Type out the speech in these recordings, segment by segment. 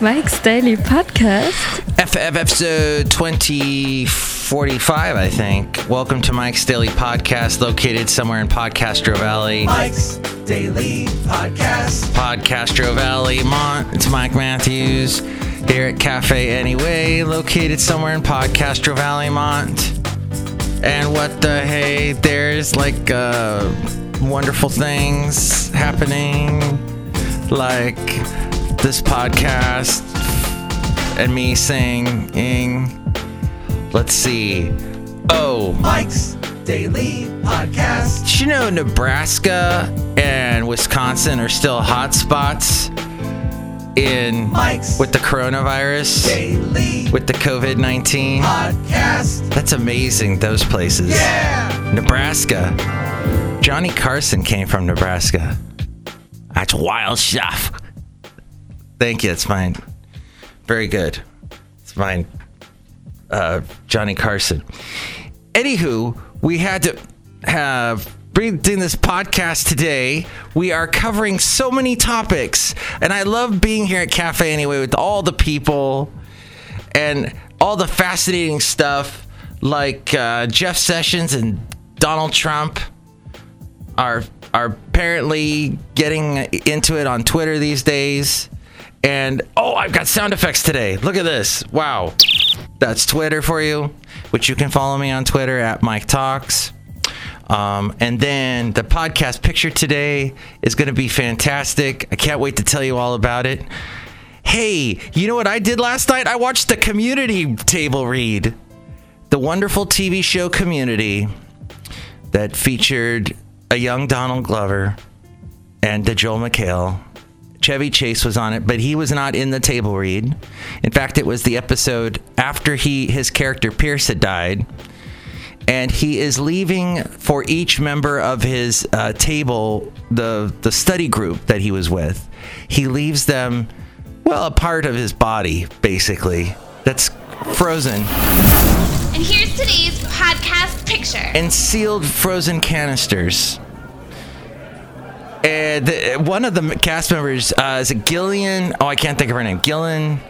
Mike's Daily Podcast. FF episode 2045, I think. Welcome to Mike's Daily Podcast, located somewhere in Podcastro Valley. Mike's Daily Podcast. Podcastro Valley, Mont. It's Mike Matthews here at Cafe Anyway, located somewhere in Podcastro Valley, Mont. And what the hey, there's like uh, wonderful things happening, like this podcast and me singing. Let's see. Oh, Mike's Daily Podcast. did you know Nebraska and Wisconsin are still hot spots in Mike's with the coronavirus, Daily with the COVID 19? Podcast. That's amazing, those places. Yeah. Nebraska. Johnny Carson came from Nebraska. That's wild stuff. Thank you. It's mine. Very good. It's mine. Uh, Johnny Carson. Anywho, we had to have doing this podcast today. We are covering so many topics, and I love being here at Cafe anyway with all the people and all the fascinating stuff like uh, Jeff Sessions and Donald Trump are are apparently getting into it on Twitter these days. And oh, I've got sound effects today. Look at this. Wow. That's Twitter for you, which you can follow me on Twitter at Mike Talks. Um, and then the podcast picture today is going to be fantastic. I can't wait to tell you all about it. Hey, you know what I did last night? I watched the community table read. The wonderful TV show Community that featured a young Donald Glover and Joel McHale. Chevy Chase was on it, but he was not in the table read. In fact, it was the episode after he his character Pierce had died, and he is leaving for each member of his uh, table the the study group that he was with. He leaves them, well, a part of his body basically that's frozen And here's today's podcast picture. in sealed frozen canisters. And the, one of the cast members uh, is Gillian. Oh, I can't think of her name. Gillian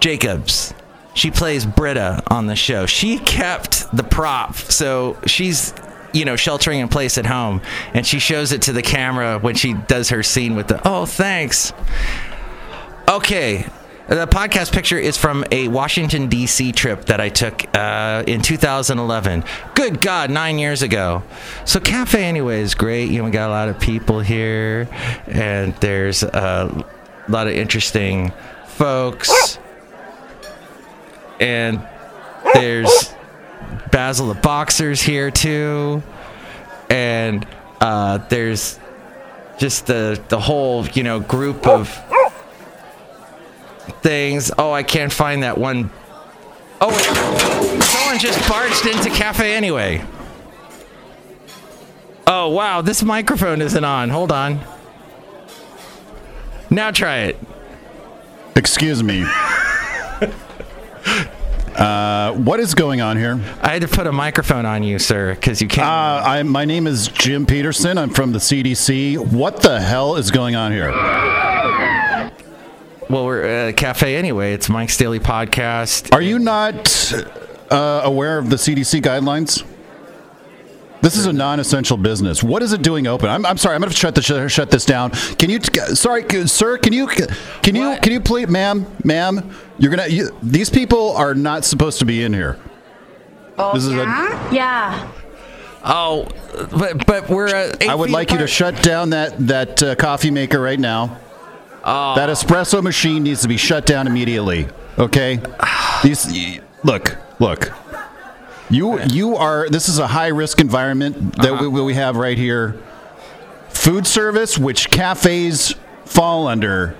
Jacobs. She plays Britta on the show. She kept the prop, so she's you know sheltering in place at home, and she shows it to the camera when she does her scene with the. Oh, thanks. Okay. The podcast picture is from a Washington, D.C. trip that I took uh, in 2011. Good God, nine years ago. So, Cafe Anyway is great. You know, we got a lot of people here, and there's a lot of interesting folks. And there's Basil the Boxer's here, too. And uh, there's just the, the whole, you know, group of things. Oh, I can't find that one. Oh, wait. someone just barged into cafe anyway. Oh, wow, this microphone isn't on. Hold on. Now try it. Excuse me. Uh, what is going on here? I had to put a microphone on you, sir, because you can't. Uh, I, my name is Jim Peterson. I'm from the CDC. What the hell is going on here? Well, we're at a cafe anyway. It's Mike's Daily Podcast. Are you not uh, aware of the CDC guidelines? This is a non-essential business. What is it doing open? I'm, I'm sorry. I'm going to shut this shut this down. Can you, sorry, sir? Can you, can you, What? can you please, ma'am, ma'am? You're gonna. You, these people are not supposed to be in here. This is a, Yeah. Oh, but but we're. Uh, I would feet like you to shut down that that uh, coffee maker right now. Oh. That espresso machine needs to be shut down immediately. Okay. These look, look. You you are. This is a high risk environment that uh-huh. we, we have right here. Food service, which cafes fall under,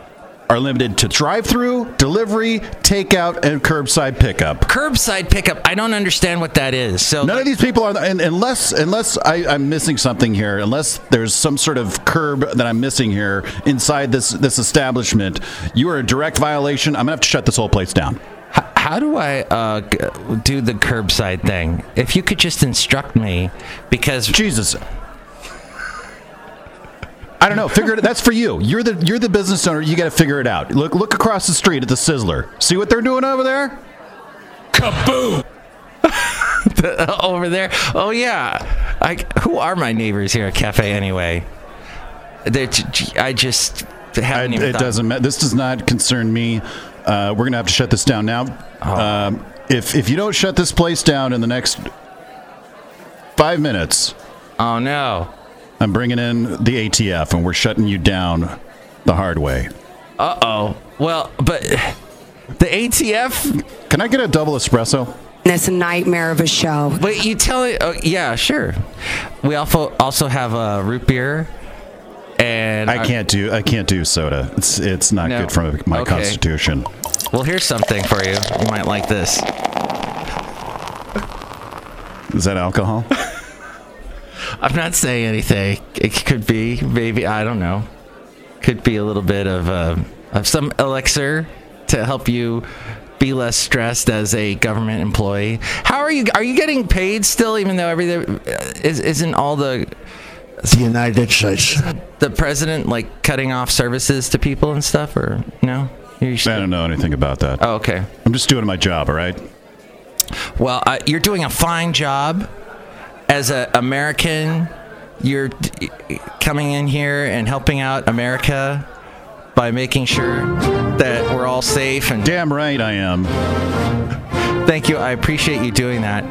are limited to drive-through, delivery, takeout, and curbside pickup. curbside pickup. I don't understand what that is. So None of these people are, and unless unless I, I'm missing something here, unless there's some sort of curb that I'm missing here inside this this establishment, you are a direct violation. I'm gonna have to shut this whole place down. How do I uh, do the curbside thing? If you could just instruct me, because Jesus, I don't know. Figure it. That's for you. You're the you're the business owner. You got to figure it out. Look look across the street at the Sizzler. See what they're doing over there? Kaboom! Over there. Oh yeah. I, who are my neighbors here at Cafe anyway? They're, I just haven't even it thought- doesn't matter. This does not concern me. Uh, we're gonna have to shut this down now. Oh. Um, if if you don't shut this place down in the next five minutes, Oh no. I'm bringing in the ATF and we're shutting you down the hard way. Uh oh. Well, but the ATF. Can I get a double espresso? It's a nightmare of a show. Wait, you tell it? Oh, yeah, sure. We also also have a root beer, and I can't do I can't do soda. It's it's not No. good for my Okay. constitution. Well, here's something for you. You might like this. Is that alcohol? I'm not saying anything. It could be, maybe I don't know. Could be a little bit of uh, of some elixir to help you be less stressed as a government employee. How are you? Are you getting paid still, even though everything uh, is, isn't all the The United States. the president like cutting off services to people and stuff, or no? You I don't know anything about that. Oh, okay. I'm just doing my job, all right? Well, uh, you're doing a fine job as an American. You're d- coming in here and helping out America by making sure that we're all safe. And Damn right I am. thank you. I appreciate you doing that.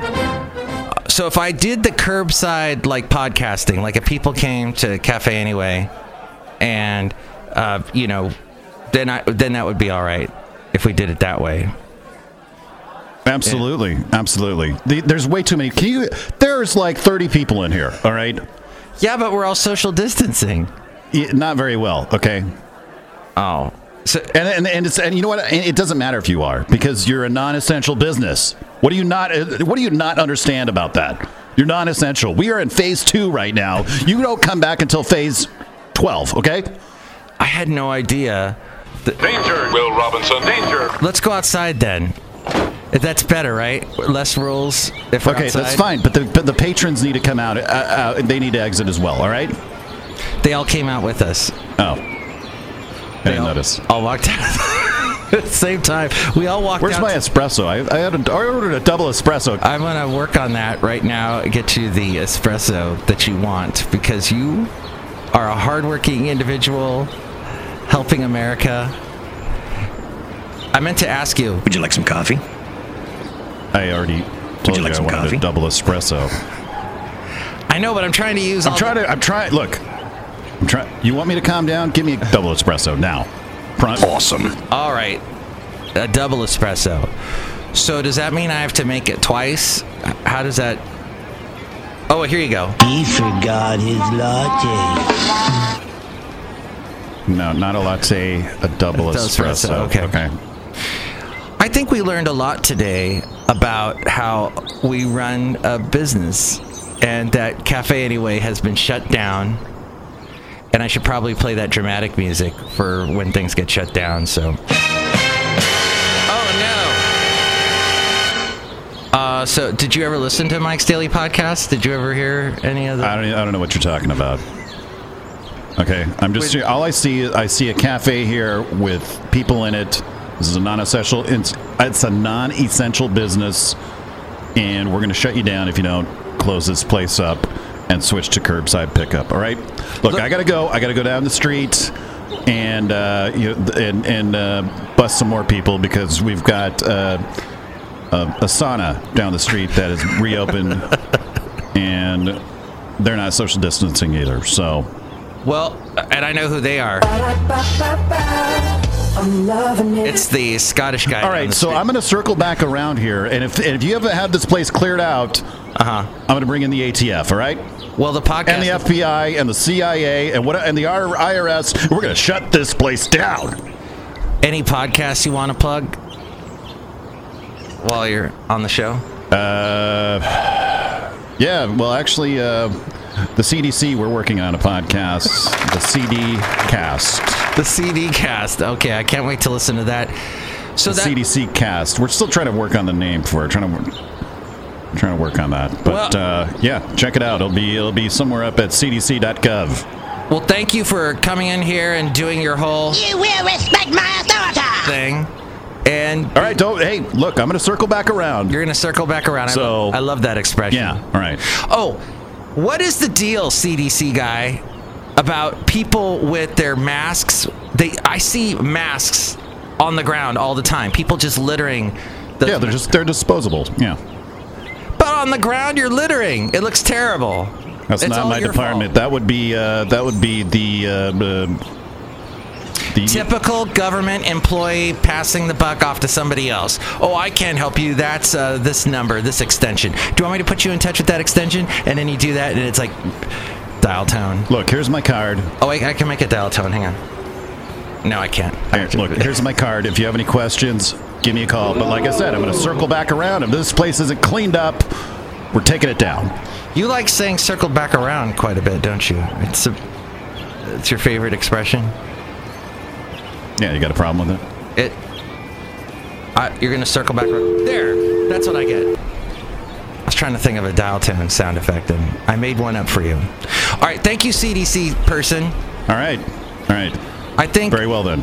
So if I did the curbside like podcasting, like if people came to Cafe Anyway, and uh, you know, then I then that would be all right if we did it that way. Absolutely, absolutely. The, there's way too many. Can you? There's like 30 people in here. All right, Yeah, but we're all social distancing. Y- not very well. Okay, Oh, so and and and, it's, and you know what? It doesn't matter if you are because you're a non-essential business. What do you not? What do you not understand about that? You're non-essential. We are in phase two right now. You don't come back until phase 12. Okay. I had no idea. Danger, Will Robinson. Danger. Let's go outside then. If That's better, right? Less rules. If we're Okay, outside. that's fine. But the but the patrons need to come out. Uh, uh, they need to exit as well. All right. They all came out with us. Oh, I didn't all, notice. All walked out at the same time. We all walked out. Where's out. my espresso? I, I, had a, I ordered a double espresso. I'm gonna work on that right now. Get you the espresso that you want because you are a hardworking individual helping America. I meant to ask you. Would you like some coffee? I already told you you, like I wanted coffee? a double espresso. I know, but I'm trying to use. I'm all trying to. I'm trying. Look, I'm trying. You want me to calm down? Give me a double espresso now. Front. Awesome. All right, a double espresso. So does that mean I have to make it twice? How does that? Oh, here you go. He forgot his latte. No, not a latte. A double A double espresso, espresso. okay. Okay. I think we learned a lot today about how we run a business and that Cafe Anyway has been shut down. And I should probably play that dramatic music for when things get shut down. So. Oh no. Uh, so, did you ever listen to Mike's Daily Podcast? Did you ever hear any of that? I don't. I don't know what you're talking about. Okay, I'm just. Wait. all I see. I see a cafe here with people in it. This is a non-essential. It's, it's a non-essential business, and we're going to shut you down if you don't close this place up and switch to curbside pickup. All right. Look, Look- I got to go. I got to go down the street and uh, you know, and and uh, bust some more people because we've got uh, a, a sauna down the street that is reopened, and they're not social distancing either. So. Well, and I know who they are. It's the Scottish guy. All down right, the so street. I'm going to circle back around here, and if and if you haven't had this place cleared out, Uh-huh. I'm going to bring in the ATF. All right, Well, the podcast. and the FBI and the CIA and what and the IRS. We're going to shut this place down. Any podcasts you want to plug while you're on the show? Uh, yeah. Well, actually, uh, the CDC. We're working on a podcast, the CD Cast, The CD cast. Okay, I can't wait to listen to that. So the that CDC Cast. We're still trying to work on the name for it. Trying to. Trying to work on that, but Well- uh, yeah, check it out. It'll be it'll be somewhere up at cdc.gov. Well, thank you for coming in here and doing your whole You will respect my authority. thing. And All right, don't. Hey, look, I'm going to circle back around. you're going to circle back around. I, So- lo- I love that expression. Yeah. All right. Oh, what is the deal, CDC guy, about people with their masks? They, I see masks on the ground all the time. People just littering. The, Yeah, they're just they're disposable. Yeah. But on the ground, you're littering. It looks terrible. That's It's not my department. fault. That would be uh, that would be the uh, uh, the Typical government employee passing the buck off to somebody else. Oh, I can't help you. That's uh, this number, this extension. Do you want me to put you in touch with that extension? And then you do that, and it's like dial tone. Look, here's my card. Oh, I, I can make a dial tone. Hang on. No, I can't. Here, look, here's my card. If you have any questions, give me a call. But like I said, I'm going to circle back around. If this place isn't cleaned up, we're taking it down. You like saying "circle back around" quite a bit, don't you? It's a, it's your favorite expression. Yeah, you got a problem with it? It. I, you're gonna circle back. around. There. That's what I get. I was trying to think of a dial tone sound effect, and I made one up for you. All right, thank you, CDC person. All right. All right. I think Very well then.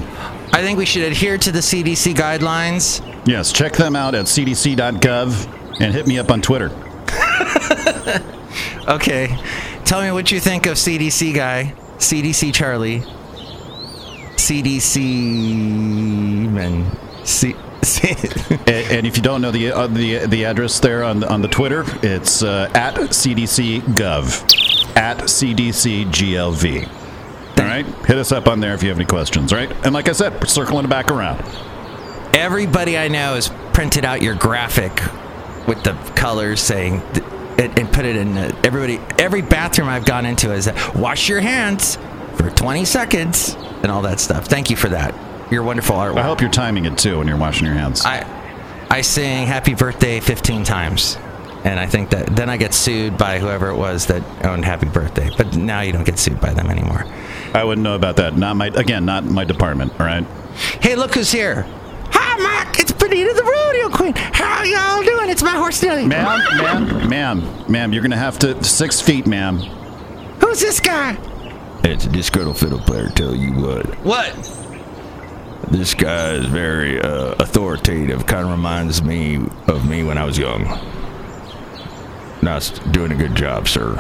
I think we should adhere to the CDC guidelines. Yes, check them out at cdc.gov and hit me up on Twitter. Okay, tell me what you think of CDC guy, CDC Charlie, CDC man, C. And, and if you don't know the uh, the the address there on the, on the Twitter, it's uh, at cdc.gov, at cdcglv. All right, hit us up on there if you have any questions. right? and like I said, we're circling back around. Everybody I know has printed out your graphic with the colors saying, th- and, put it in. The, everybody, every bathroom I've gone into is that wash your hands for 20 seconds and all that stuff. Thank you for that. Your wonderful artwork. I hope you're timing it too when you're washing your hands. I, I sing happy birthday 15 times. And I think that then I get sued by whoever it was that owned Happy Birthday. But now you don't get sued by them anymore. I wouldn't know about that. Not my again, not my department. All right. Hey, look who's here. Hi, Mark. It's Benita the Rodeo Queen. How y'all doing? It's my horse Nelly. Ma'am, ma'am, ma'am, ma'am, you're gonna have to six feet, ma'am. Who's this guy? It's a disgruntled fiddle player. Tell you what, What? this guy is very uh, authoritative. Kind of reminds me of me when I was young. Nice, doing a good job, sir.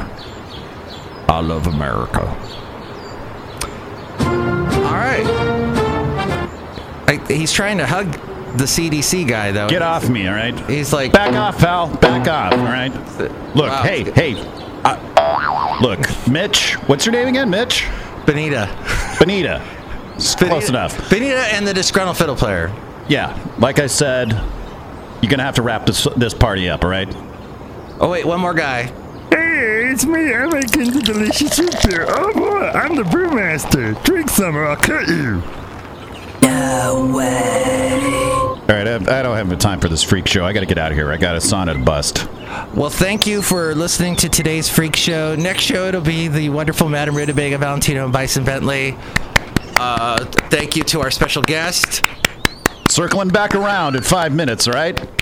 I love America. All right. I, he's trying to hug the CDC guy, though. Get off me, all right? He's like, Back off, pal. Back off, all right? Look, Wow. hey, hey. Uh, look, Mitch. What's your name again, Mitch? Benita. Benita. It's Close Benita- enough. Benita and the disgruntled fiddle player. Yeah, like I said, you're gonna have to wrap this this party up, all right? Oh, wait, one more guy. Hey, it's me. I'm making the delicious soup here. Oh boy, I'm the brewmaster. Drink some or I'll cut you. No way. All right, I, I don't have the time for this freak show. I got to get out of here. I got a sauna to bust. Well, thank you for listening to today's Freak Show. Next show, it'll be the wonderful Madame Rutabaga, Valentino, and Bison Bentley. Uh, thank you to our special guest. Circling back around in five minutes, all right?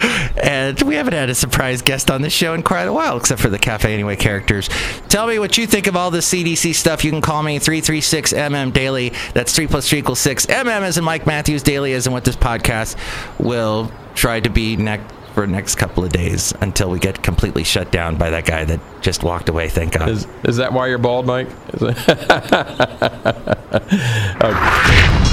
And we haven't had a surprise guest on this show in quite a while, except for the Cafe Anyway characters. Tell me what you think of all this CDC stuff. You can call me 336MM Daily. That's 3 plus 3 equals 6. MM as in Mike Matthews, Daily as in what this podcast will try to be next for next couple of days until we get completely shut down by that guy that just walked away, thank God. Is, is that why you're bald, Mike? Is it-